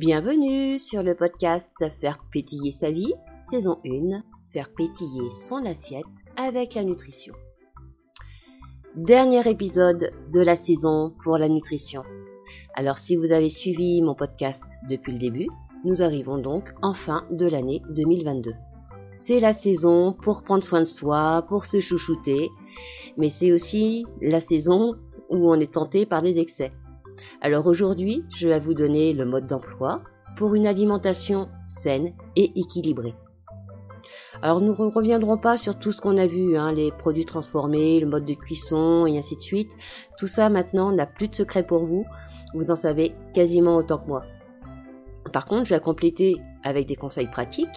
Bienvenue sur le podcast Faire pétiller sa vie, saison 1, Faire pétiller son assiette avec la nutrition. Dernier épisode de la saison pour la nutrition. Alors si vous avez suivi mon podcast depuis le début, nous arrivons donc en fin de l'année 2022. C'est la saison pour prendre soin de soi, pour se chouchouter, mais c'est aussi la saison où on est tenté par des excès. Alors aujourd'hui, je vais vous donner le mode d'emploi pour une alimentation saine et équilibrée. Alors nous ne reviendrons pas sur tout ce qu'on a vu, hein, les produits transformés, le mode de cuisson et ainsi de suite. Tout ça maintenant n'a plus de secret pour vous. Vous en savez quasiment autant que moi. Par contre, je vais compléter avec des conseils pratiques,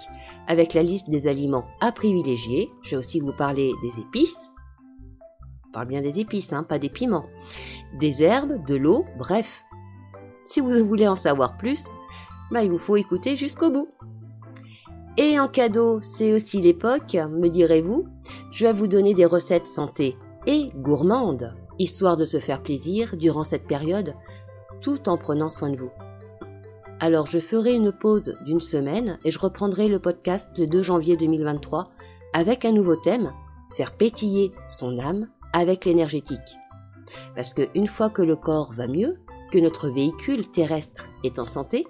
avec la liste des aliments à privilégier. Je vais aussi vous parler des épices, parle bien des épices, hein, pas des piments. Des herbes, de l'eau, bref. Si vous voulez en savoir plus, bah, il vous faut écouter jusqu'au bout. Et en cadeau, c'est aussi l'époque, me direz-vous, je vais vous donner des recettes santé et gourmandes, histoire de se faire plaisir durant cette période, tout en prenant soin de vous. Alors je ferai une pause d'une semaine et je reprendrai le podcast le 2 janvier 2023 avec un nouveau thème, faire pétiller son âme avec l'énergétique. Parce qu'une fois que le corps va mieux, que notre véhicule terrestre est en santé,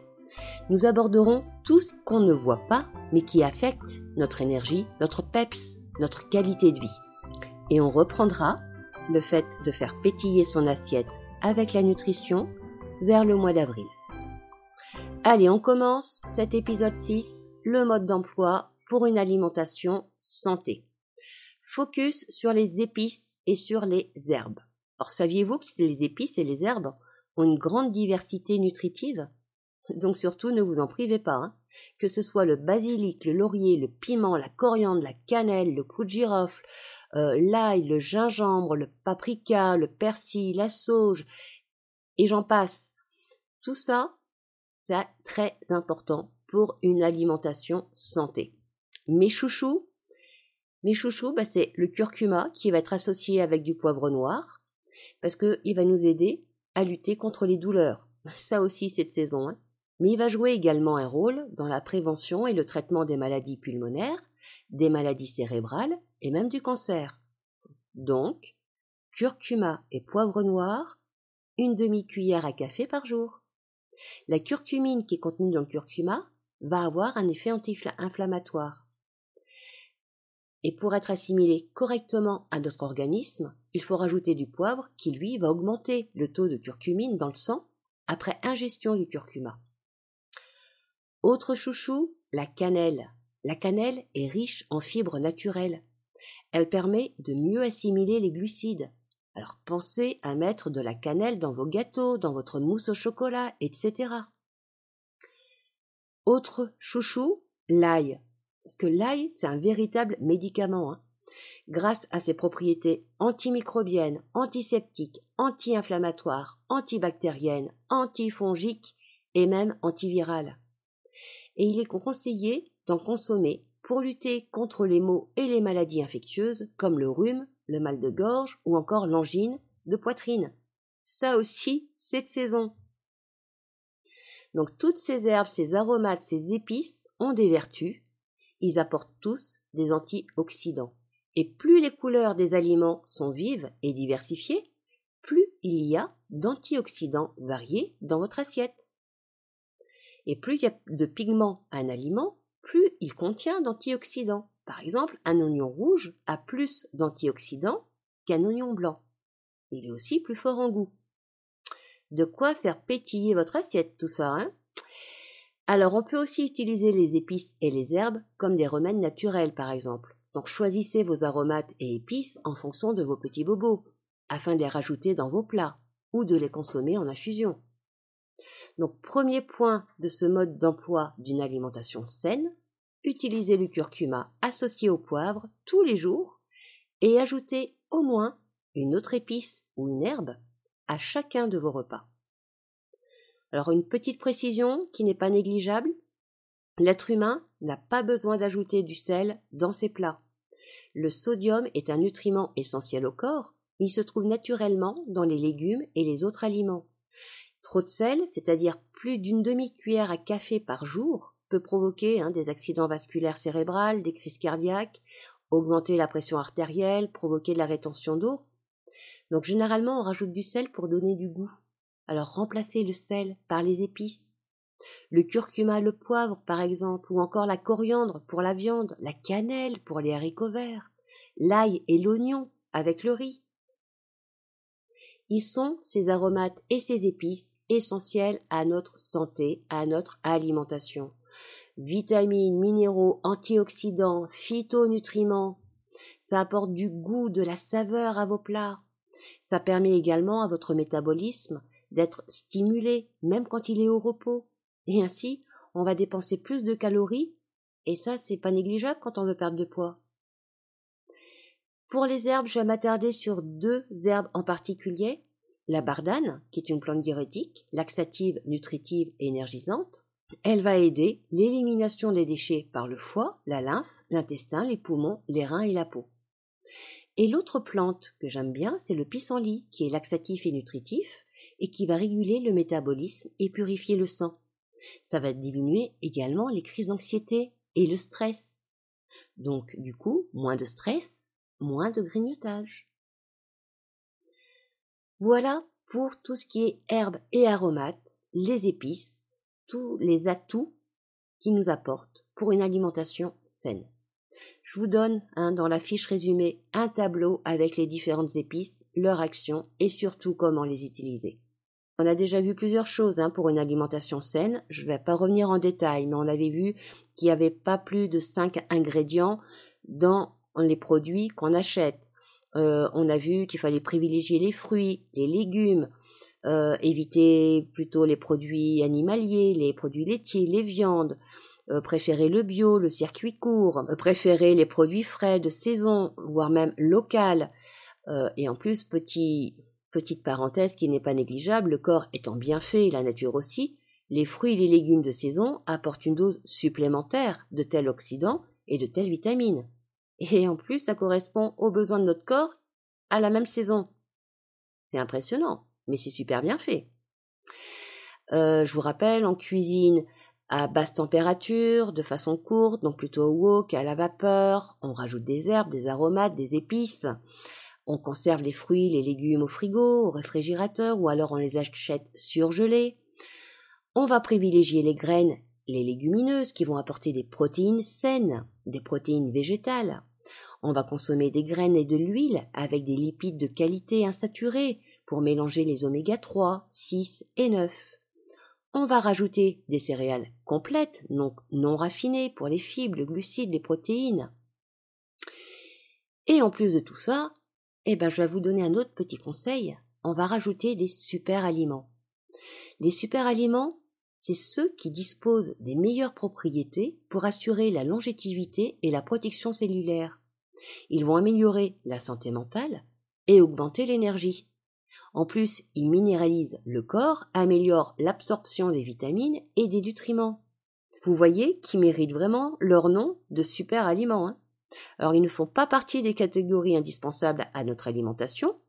nous aborderons tout ce qu'on ne voit pas, mais qui affecte notre énergie, notre peps, notre qualité de vie. Et on reprendra le fait de faire pétiller son assiette avec la nutrition vers le mois d'avril. Allez, on commence cet épisode 6, le mode d'emploi pour une alimentation santé. Focus sur les épices et sur les herbes. Alors saviez-vous que les épices et les herbes ont une grande diversité nutritive? Donc surtout ne vous en privez pas. Hein. Que ce soit le basilic, le laurier, le piment, la coriandre, la cannelle, le clou de girofle, euh, l'ail, le gingembre, le paprika, le persil, la sauge, et j'en passe. Tout ça, c'est très important pour une alimentation santé. Mes chouchous, mes chouchous, bah, c'est le curcuma qui va être associé avec du poivre noir parce qu'il va nous aider à lutter contre les douleurs. Ça aussi, cette saison. Hein. Mais il va jouer également un rôle dans la prévention et le traitement des maladies pulmonaires, des maladies cérébrales et même du cancer. Donc, curcuma et poivre noir, une demi-cuillère à café par jour. La curcumine qui est contenue dans le curcuma va avoir un effet anti-inflammatoire. Et pour être assimilé correctement à notre organisme, il faut rajouter du poivre qui, lui, va augmenter le taux de curcumine dans le sang après ingestion du curcuma. Autre chouchou, la cannelle. La cannelle est riche en fibres naturelles. Elle permet de mieux assimiler les glucides. Alors pensez à mettre de la cannelle dans vos gâteaux, dans votre mousse au chocolat, etc. Autre chouchou, l'ail. Parce que l'ail, c'est un véritable médicament. Hein. Grâce à ses propriétés antimicrobiennes, antiseptiques, anti-inflammatoires, antibactériennes, antifongiques et même antivirales. Et il est conseillé d'en consommer pour lutter contre les maux et les maladies infectieuses comme le rhume, le mal de gorge ou encore l'angine de poitrine. Ça aussi, c'est de saison. Donc toutes ces herbes, ces aromates, ces épices ont des vertus ils apportent tous des antioxydants. Et plus les couleurs des aliments sont vives et diversifiées, plus il y a d'antioxydants variés dans votre assiette. Et plus il y a de pigments à un aliment, plus il contient d'antioxydants. Par exemple, un oignon rouge a plus d'antioxydants qu'un oignon blanc. Il est aussi plus fort en goût. De quoi faire pétiller votre assiette, tout ça, hein? Alors on peut aussi utiliser les épices et les herbes comme des remèdes naturels par exemple. Donc choisissez vos aromates et épices en fonction de vos petits bobos, afin de les rajouter dans vos plats ou de les consommer en infusion. Donc premier point de ce mode d'emploi d'une alimentation saine, utilisez le curcuma associé au poivre tous les jours et ajoutez au moins une autre épice ou une herbe à chacun de vos repas. Alors une petite précision qui n'est pas négligeable, l'être humain n'a pas besoin d'ajouter du sel dans ses plats. Le sodium est un nutriment essentiel au corps, il se trouve naturellement dans les légumes et les autres aliments. Trop de sel, c'est-à-dire plus d'une demi-cuillère à café par jour peut provoquer hein, des accidents vasculaires cérébrales, des crises cardiaques, augmenter la pression artérielle, provoquer de la rétention d'eau. Donc généralement on rajoute du sel pour donner du goût. Alors remplacez le sel par les épices. Le curcuma, le poivre par exemple, ou encore la coriandre pour la viande, la cannelle pour les haricots verts, l'ail et l'oignon avec le riz. Ils sont, ces aromates et ces épices, essentiels à notre santé, à notre alimentation. Vitamines, minéraux, antioxydants, phytonutriments. Ça apporte du goût, de la saveur à vos plats. Ça permet également à votre métabolisme d'être stimulé, même quand il est au repos. Et ainsi, on va dépenser plus de calories, et ça, c'est pas négligeable quand on veut perdre de poids. Pour les herbes, je vais m'attarder sur deux herbes en particulier. La bardane, qui est une plante diurétique, laxative, nutritive et énergisante. Elle va aider l'élimination des déchets par le foie, la lymphe, l'intestin, les poumons, les reins et la peau. Et l'autre plante que j'aime bien, c'est le pissenlit, qui est laxatif et nutritif, et qui va réguler le métabolisme et purifier le sang. Ça va diminuer également les crises d'anxiété et le stress. Donc, du coup, moins de stress, moins de grignotage. Voilà pour tout ce qui est herbes et aromates, les épices, tous les atouts qui nous apportent pour une alimentation saine. Je vous donne hein, dans la fiche résumée un tableau avec les différentes épices, leur action et surtout comment les utiliser. On a déjà vu plusieurs choses hein, pour une alimentation saine. Je ne vais pas revenir en détail, mais on avait vu qu'il n'y avait pas plus de 5 ingrédients dans les produits qu'on achète. Euh, on a vu qu'il fallait privilégier les fruits, les légumes, euh, éviter plutôt les produits animaliers, les produits laitiers, les viandes, euh, préférer le bio, le circuit court, préférer les produits frais de saison, voire même local. et en plus, petit, petite parenthèse qui n'est pas négligeable, le corps étant bien fait, la nature aussi, les fruits et les légumes de saison apportent une dose supplémentaire de tels oxydants et de telles vitamines. Et en plus, ça correspond aux besoins de notre corps à la même saison. C'est impressionnant, mais c'est super bien fait. Euh, je vous rappelle, en cuisine à basse température, de façon courte, donc plutôt au wok, à la vapeur, on rajoute des herbes, des aromates, des épices. On conserve les fruits, les légumes au frigo, au réfrigérateur, ou alors on les achète surgelés. On va privilégier les graines les légumineuses qui vont apporter des protéines saines, des protéines végétales. On va consommer des graines et de l'huile avec des lipides de qualité insaturés pour mélanger les oméga 3, 6 et 9. On va rajouter des céréales complètes, donc non raffinées pour les fibres, les glucides, les protéines. Et en plus de tout ça, eh ben, je vais vous donner un autre petit conseil. On va rajouter des super aliments. Les super aliments, c'est ceux qui disposent des meilleures propriétés pour assurer la longévité et la protection cellulaire. Ils vont améliorer la santé mentale et augmenter l'énergie. En plus, ils minéralisent le corps, améliorent l'absorption des vitamines et des nutriments. Vous voyez qu'ils méritent vraiment leur nom de super aliments. Hein? Alors, ils ne font pas partie des catégories indispensables à notre alimentation.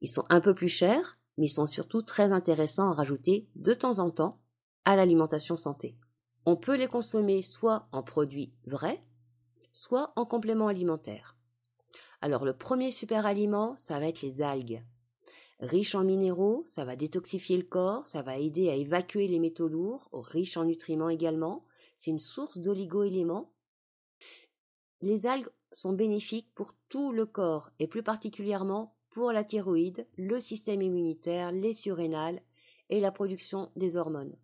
Ils sont un peu plus chers, mais ils sont surtout très intéressants à rajouter de temps en temps à l'alimentation santé. On peut les consommer soit en produits vrais, soit en complément alimentaire. Alors le premier super aliment, ça va être les algues. Riche en minéraux, ça va détoxifier le corps, ça va aider à évacuer les métaux lourds, riche en nutriments également. C'est une source d'oligo-éléments. Les algues sont bénéfiques pour tout le corps et plus particulièrement pour la thyroïde, le système immunitaire, les surrénales et la production des hormones.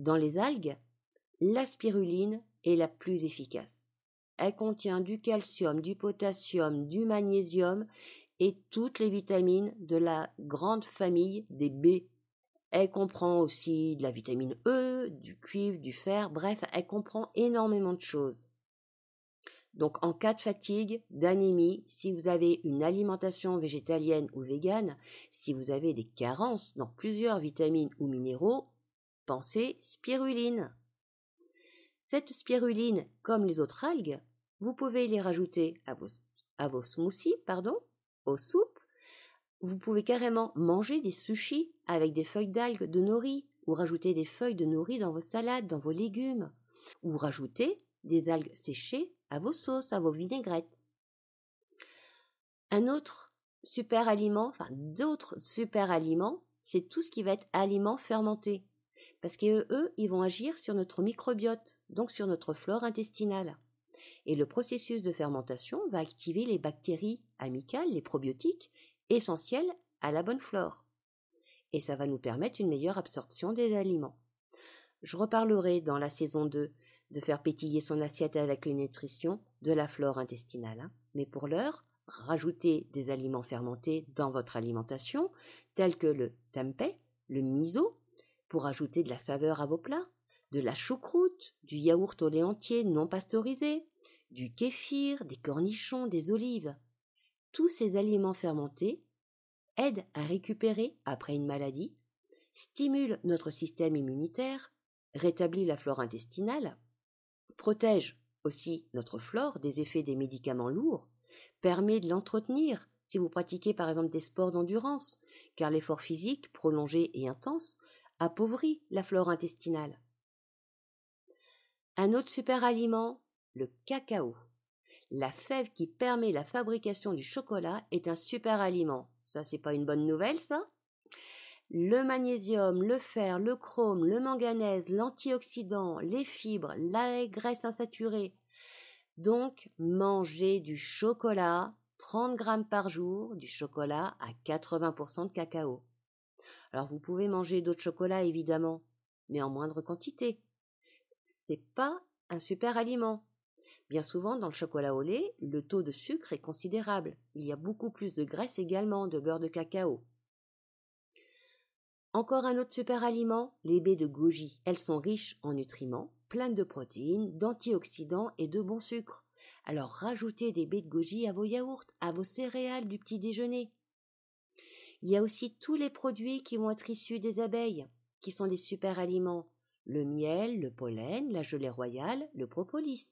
Dans les algues, la spiruline est la plus efficace. Elle contient du calcium, du potassium, du magnésium et toutes les vitamines de la grande famille des B. Elle comprend aussi de la vitamine E, du cuivre, du fer, bref, elle comprend énormément de choses. Donc en cas de fatigue, d'anémie, si vous avez une alimentation végétalienne ou végane, si vous avez des carences dans plusieurs vitamines ou minéraux, Pensez spiruline. Cette spiruline, comme les autres algues, vous pouvez les rajouter à vos, smoothies, pardon, aux soupes. Vous pouvez carrément manger des sushis avec des feuilles d'algues de nori, ou rajouter des feuilles de nori dans vos salades, dans vos légumes, ou rajouter des algues séchées à vos sauces, à vos vinaigrettes. Un autre super aliment, enfin d'autres super aliments, c'est tout ce qui va être aliments fermentés. Parce que eux, ils vont agir sur notre microbiote, donc sur notre flore intestinale. Et le processus de fermentation va activer les bactéries amicales, les probiotiques, essentiels à la bonne flore. Et ça va nous permettre une meilleure absorption des aliments. Je reparlerai dans la saison 2 de faire pétiller son assiette avec une nutrition de la flore intestinale. Hein. Mais pour l'heure, rajoutez des aliments fermentés dans votre alimentation, tels que le tempeh, le miso, pour ajouter de la saveur à vos plats, de la choucroute, du yaourt au lait entier non pasteurisé, du kéfir, des cornichons, des olives. Tous ces aliments fermentés aident à récupérer après une maladie, stimulent notre système immunitaire, rétablit la flore intestinale, protège aussi notre flore des effets des médicaments lourds, permet de l'entretenir si vous pratiquez par exemple des sports d'endurance, car l'effort physique prolongé et intense appauvrit la flore intestinale. Un autre super aliment, le cacao. La fève qui permet la fabrication du chocolat est un super aliment. Ça, c'est pas une bonne nouvelle, ça? Le magnésium, le fer, le chrome, le manganèse, l'antioxydant, les fibres, la graisse insaturée. Donc, mangez du chocolat, 30 grammes par jour, du chocolat à 80% de cacao. Alors, vous pouvez manger d'autres chocolats, évidemment, mais en moindre quantité. C'est pas un super aliment. Bien souvent, dans le chocolat au lait, le taux de sucre est considérable. Il y a beaucoup plus de graisse également, de beurre de cacao. Encore un autre super aliment, les baies de goji. Elles sont riches en nutriments, pleines de protéines, d'antioxydants et de bons sucres. Alors rajoutez des baies de goji à vos yaourts, à vos céréales du petit déjeuner. Il y a aussi tous les produits qui vont être issus des abeilles, qui sont des super aliments. Le miel, le pollen, la gelée royale, le propolis.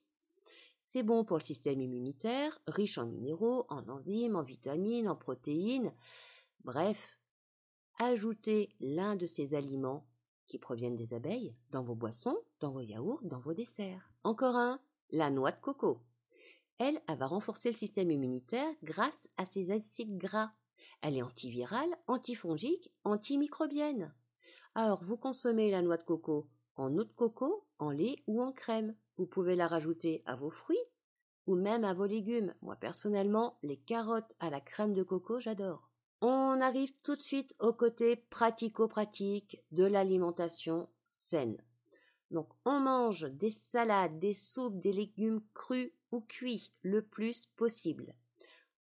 C'est bon pour le système immunitaire, riche en minéraux, en enzymes, en vitamines, en protéines. Bref, ajoutez l'un de ces aliments qui proviennent des abeilles dans vos boissons, dans vos yaourts, dans vos desserts. Encore un, la noix de coco. Elle, elle va renforcer le système immunitaire grâce à ses acides gras. Elle est antivirale, antifongique, antimicrobienne. Alors, vous consommez la noix de coco en eau de coco, en lait ou en crème. Vous pouvez la rajouter à vos fruits ou même à vos légumes. Moi, personnellement, les carottes à la crème de coco, j'adore. On arrive tout de suite au côté pratico-pratique de l'alimentation saine. Donc on mange des salades, des soupes, des légumes crus ou cuits le plus possible.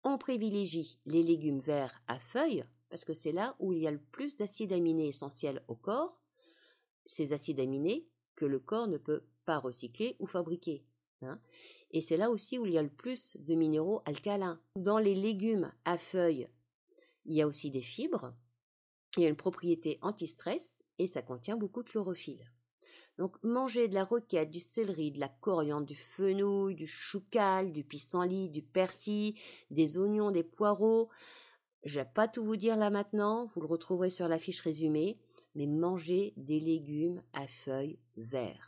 On privilégie les légumes verts à feuilles parce que c'est là où il y a le plus d'acides aminés essentiels au corps, ces acides aminés que le corps ne peut pas recycler ou fabriquer. Hein. Et c'est là aussi où il y a le plus de minéraux alcalins. Dans les légumes à feuilles il y a aussi des fibres. Il y a une propriété anti-stress et ça contient beaucoup de chlorophylle. Donc manger de la roquette, du céleri, de la coriandre, du fenouil, du choucal, du pissenlit, du persil, des oignons, des poireaux. Je vais pas tout vous dire là maintenant, vous le retrouverez sur la fiche résumée, mais mangez des légumes à feuilles vertes.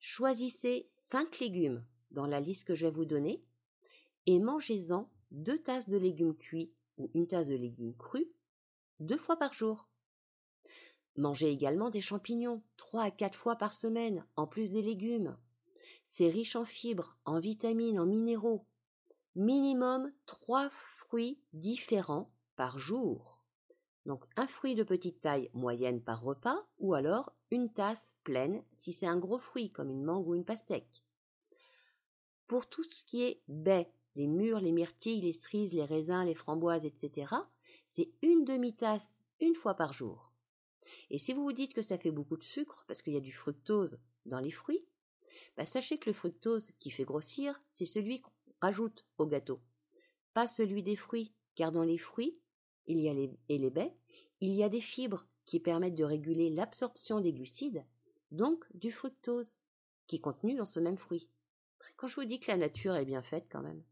Choisissez cinq légumes dans la liste que je vais vous donner et mangez-en deux tasses de légumes cuits ou une tasse de légumes crus deux fois par jour. Mangez également des champignons trois à quatre fois par semaine, en plus des légumes. C'est riche en fibres, en vitamines, en minéraux. Minimum trois fruits différents par jour. Donc un fruit de petite taille moyenne par repas, ou alors une tasse pleine si c'est un gros fruit comme une mangue ou une pastèque. Pour tout ce qui est baies, les mûres, les myrtilles, les cerises, les raisins, les framboises, etc., c'est une demi-tasse une fois par jour. Et si vous vous dites que ça fait beaucoup de sucre, parce qu'il y a du fructose dans les fruits, bah sachez que le fructose qui fait grossir, c'est celui qu'on rajoute au gâteau, pas celui des fruits, car dans les fruits, il y a et les baies, il y a des fibres qui permettent de réguler l'absorption des glucides, donc du fructose, qui est contenu dans ce même fruit. Quand je vous dis que la nature est bien faite quand même.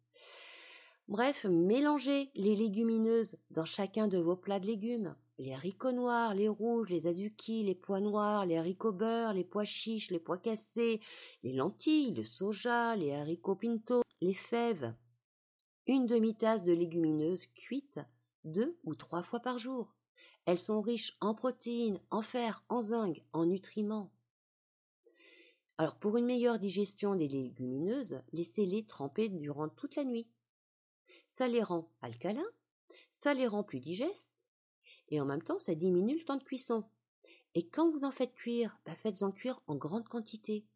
Bref, mélangez les légumineuses dans chacun de vos plats de légumes. Les haricots noirs, les rouges, les azuki, les pois noirs, les haricots beurre, les pois chiches, les pois cassés, les lentilles, le soja, les haricots pinto, les fèves. Une demi-tasse de légumineuses cuites deux ou trois fois par jour. Elles sont riches en protéines, en fer, en zinc, en nutriments. Alors pour une meilleure digestion des légumineuses, laissez-les tremper durant toute la nuit. Ça les rend alcalins, ça les rend plus digestes, et en même temps ça diminue le temps de cuisson. Et quand vous en faites cuire, bah, faites-en cuire en grande quantité.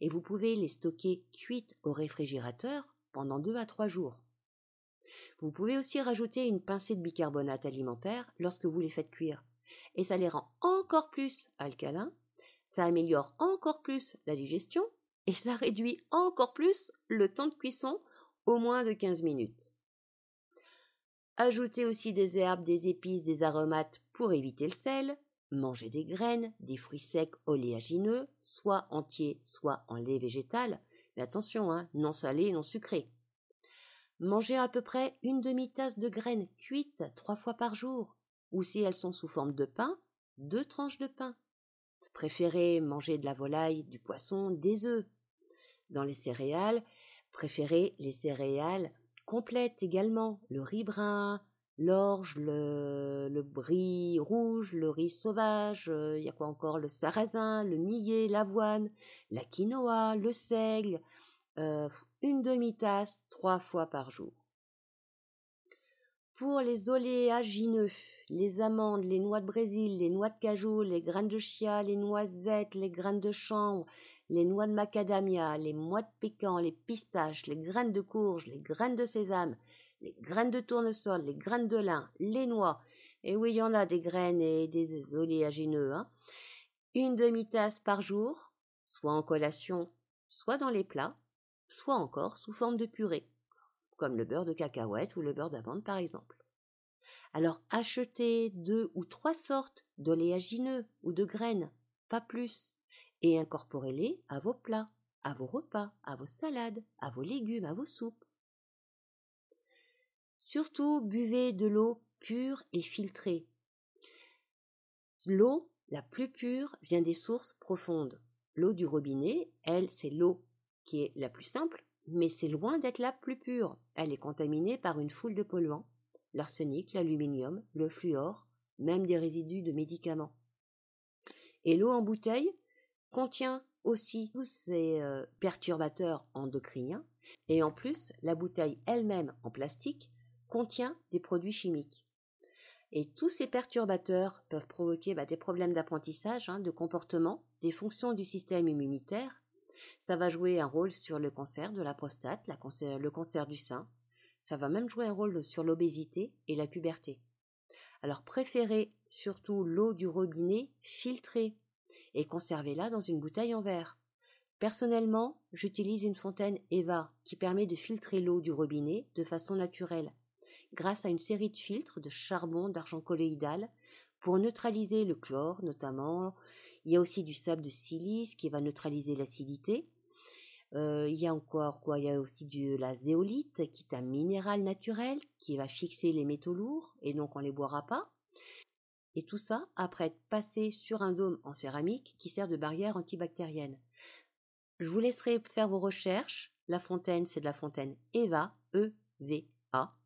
Et vous pouvez les stocker cuites au réfrigérateur pendant deux à trois jours. Vous pouvez aussi rajouter une pincée de bicarbonate alimentaire lorsque vous les faites cuire. Et ça les rend encore plus alcalins, ça améliore encore plus la digestion et ça réduit encore plus le temps de cuisson au moins de 15 minutes. Ajoutez aussi des herbes, des épices, des aromates pour éviter le sel. Mangez des graines, des fruits secs oléagineux, soit entiers, soit en lait végétal. Mais attention, hein, non salés, non sucrés. Mangez à peu près une demi-tasse de graines cuites trois fois par jour, ou si elles sont sous forme de pain, deux tranches de pain. Préférez manger de la volaille, du poisson, des œufs. Dans les céréales, préférez les céréales complètes également, le riz brun, l'orge, le, riz rouge, le riz sauvage, euh, il y a quoi encore, le sarrasin, le millet, l'avoine, la quinoa, le seigle, euh, une demi-tasse trois fois par jour. Pour les oléagineux, les amandes, les noix de Brésil, les noix de cajou, les graines de chia, les noisettes, les graines de chanvre, les noix de macadamia, les noix de pécan, les pistaches, les graines de courge, les graines de sésame, les graines de tournesol, les graines de lin, les noix. Et oui, il y en a des graines et des oléagineux. Hein. Une demi-tasse par jour, soit en collation, soit dans les plats, soit encore sous forme de purée, comme le beurre de cacahuète ou le beurre d'amande par exemple. Alors achetez deux ou trois sortes d'oléagineux ou de graines, pas plus, et incorporez-les à vos plats, à vos repas, à vos salades, à vos légumes, à vos soupes. Surtout buvez de l'eau pure et filtrée. L'eau la plus pure vient des sources profondes. L'eau du robinet, elle, c'est l'eau qui est la plus simple, mais c'est loin d'être la plus pure. Elle est contaminée par une foule de polluants, l'arsenic, l'aluminium, le fluor, même des résidus de médicaments. Et l'eau en bouteille contient aussi tous ces euh, perturbateurs endocriniens, et en plus, la bouteille elle-même en plastique contient des produits chimiques. Et tous ces perturbateurs peuvent provoquer bah, des problèmes d'apprentissage, hein, de comportement, des fonctions du système immunitaire, ça va jouer un rôle sur le cancer de la prostate, le cancer du sein. Ça va même jouer un rôle sur l'obésité et la puberté. Alors préférez surtout l'eau du robinet filtrée et conservez-la dans une bouteille en verre. Personnellement, j'utilise une fontaine Eva qui permet de filtrer l'eau du robinet de façon naturelle, grâce à une série de filtres de charbon d'argent colloïdal pour neutraliser le chlore notamment. Il y a aussi du sable de silice qui va neutraliser l'acidité. Euh, il y a encore quoi? Il y a aussi de la zéolite qui est un minéral naturel qui va fixer les métaux lourds et donc on les boira pas. Et tout ça après être passé sur un dôme en céramique qui sert de barrière antibactérienne. Je vous laisserai faire vos recherches. La fontaine, c'est de la fontaine Eva, E-V-A.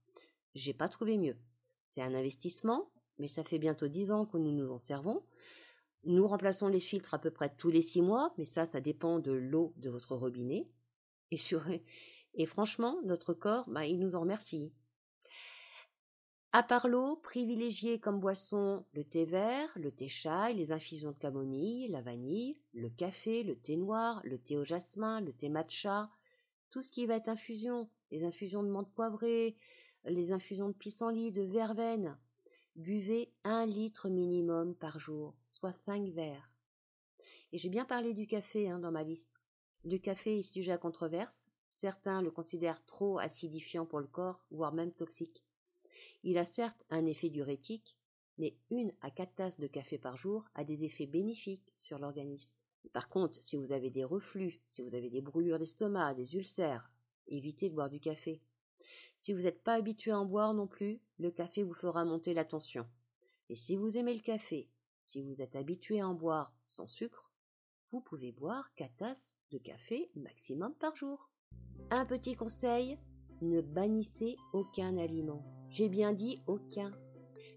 J'ai pas trouvé mieux. C'est un investissement, mais ça fait bientôt dix ans que nous nous en servons. Nous remplaçons les filtres à peu près tous les six mois, mais ça, ça dépend de l'eau de votre robinet. Et, franchement, notre corps, bah, il nous en remercie. À part l'eau, privilégiez comme boisson le thé vert, le thé chai, les infusions de camomille, la vanille, le café, le thé noir, le thé au jasmin, le thé matcha, tout ce qui va être infusion, les infusions de menthe poivrée, les infusions de pissenlit, de verveine, Buvez un litre minimum par jour, soit cinq verres. Et j'ai bien parlé du café hein, dans ma liste. Le café est sujet à controverse. Certains le considèrent trop acidifiant pour le corps, voire même toxique. Il a certes un effet diurétique, mais une à quatre tasses de café par jour a des effets bénéfiques sur l'organisme. Par contre, si vous avez des reflux, si vous avez des brûlures d'estomac, des ulcères, évitez de boire du café. Si vous n'êtes pas habitué à en boire non plus, le café vous fera monter la tension. Et si vous aimez le café, si vous êtes habitué à en boire sans sucre, vous pouvez boire 4 tasses de café maximum par jour. Un petit conseil, ne bannissez aucun aliment. J'ai bien dit aucun.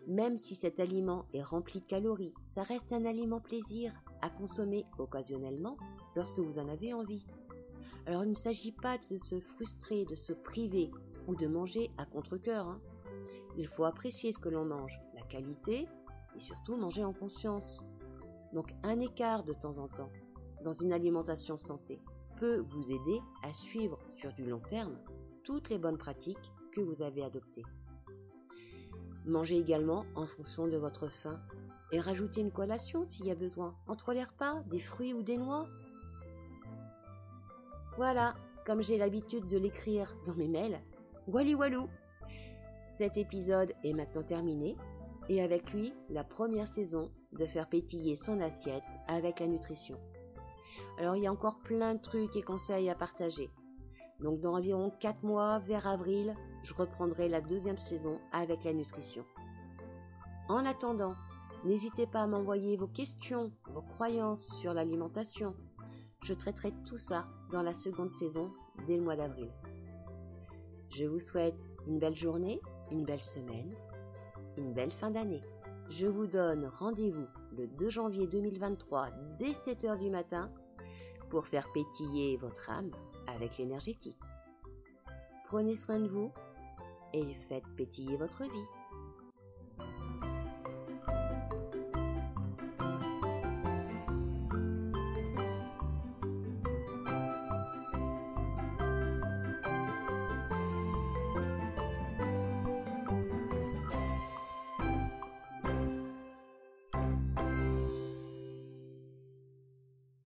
Même si cet aliment est rempli de calories, ça reste un aliment plaisir à consommer occasionnellement lorsque vous en avez envie. Alors il ne s'agit pas de se frustrer, de se priver ou de manger à contre-coeur. Hein. Il faut apprécier ce que l'on mange, la qualité et surtout manger en conscience. Donc un écart de temps en temps dans une alimentation santé peut vous aider à suivre sur du long terme toutes les bonnes pratiques que vous avez adoptées. Mangez également en fonction de votre faim et rajoutez une collation s'il y a besoin, entre les repas, des fruits ou des noix. Voilà, comme j'ai l'habitude de l'écrire dans mes mails, Wally Walou Cet épisode est maintenant terminé et avec lui la première saison de faire pétiller son assiette avec la nutrition. Alors il y a encore plein de trucs et conseils à partager. Donc dans environ 4 mois, vers avril, je reprendrai la deuxième saison avec la nutrition. En attendant, n'hésitez pas à m'envoyer vos questions, vos croyances sur l'alimentation. Je traiterai tout ça dans la seconde saison dès le mois d'avril. Je vous souhaite une belle journée, une belle semaine, une belle fin d'année. Je vous donne rendez-vous le 2 janvier 2023 dès 7h du matin pour faire pétiller votre âme avec l'énergétique. Prenez soin de vous et faites pétiller votre vie.